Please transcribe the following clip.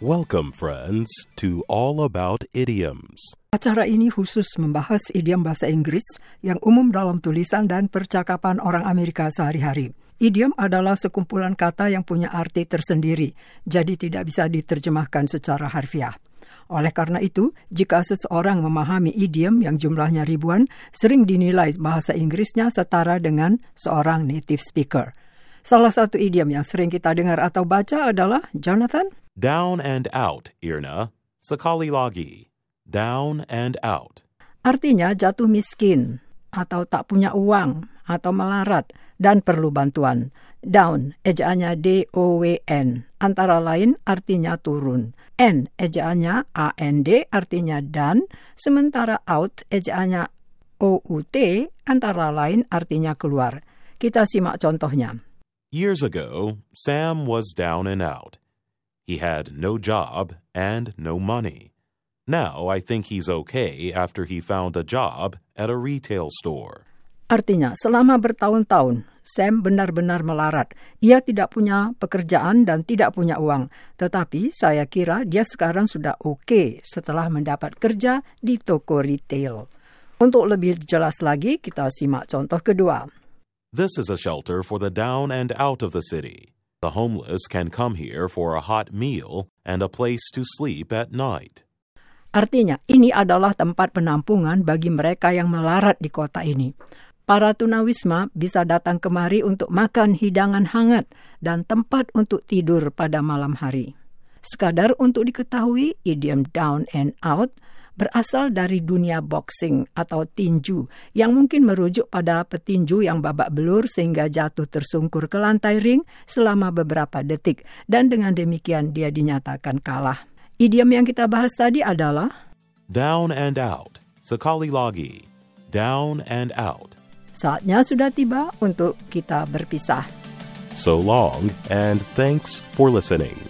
Welcome, friends, to All About Idioms. Acara ini khusus membahas idiom bahasa Inggris yang umum dalam tulisan dan percakapan orang Amerika sehari-hari. Idiom adalah sekumpulan kata yang punya arti tersendiri, jadi tidak bisa diterjemahkan secara harfiah. Oleh karena itu, jika seseorang memahami idiom yang jumlahnya ribuan, sering dinilai bahasa Inggrisnya setara dengan seorang native speaker. Salah satu idiom yang sering kita dengar atau baca adalah Jonathan. Down and out, Irna. Sekali lagi. Down and out. Artinya jatuh miskin, atau tak punya uang, atau melarat, dan perlu bantuan. Down, ejaannya D-O-W-N. Antara lain artinya turun. N, ejaannya A-N-D, artinya dan. Sementara out, ejaannya O-U-T, antara lain artinya keluar. Kita simak contohnya. Years ago, Sam was down and out. He had no job and no money. Now I think he's okay after he found a job at a retail store. Artinya, selama bertahun-tahun, Sam benar-benar melarat. Ia tidak punya pekerjaan dan tidak punya uang. Tetapi saya kira dia sekarang sudah oke okay setelah mendapat kerja di toko retail. Untuk lebih jelas lagi, kita simak contoh kedua. This is a shelter for the down and out of the city. The homeless can come here for a hot meal and a place to sleep at night. Artinya, ini adalah tempat penampungan bagi mereka yang melarat di kota ini. Para tunawisma bisa datang kemari untuk makan hidangan hangat dan tempat untuk tidur pada malam hari. Sekadar untuk diketahui, idiom down and out berasal dari dunia boxing atau tinju yang mungkin merujuk pada petinju yang babak belur sehingga jatuh tersungkur ke lantai ring selama beberapa detik dan dengan demikian dia dinyatakan kalah. Idiom yang kita bahas tadi adalah Down and out. Sekali lagi. Down and out. Saatnya sudah tiba untuk kita berpisah. So long, and thanks for listening.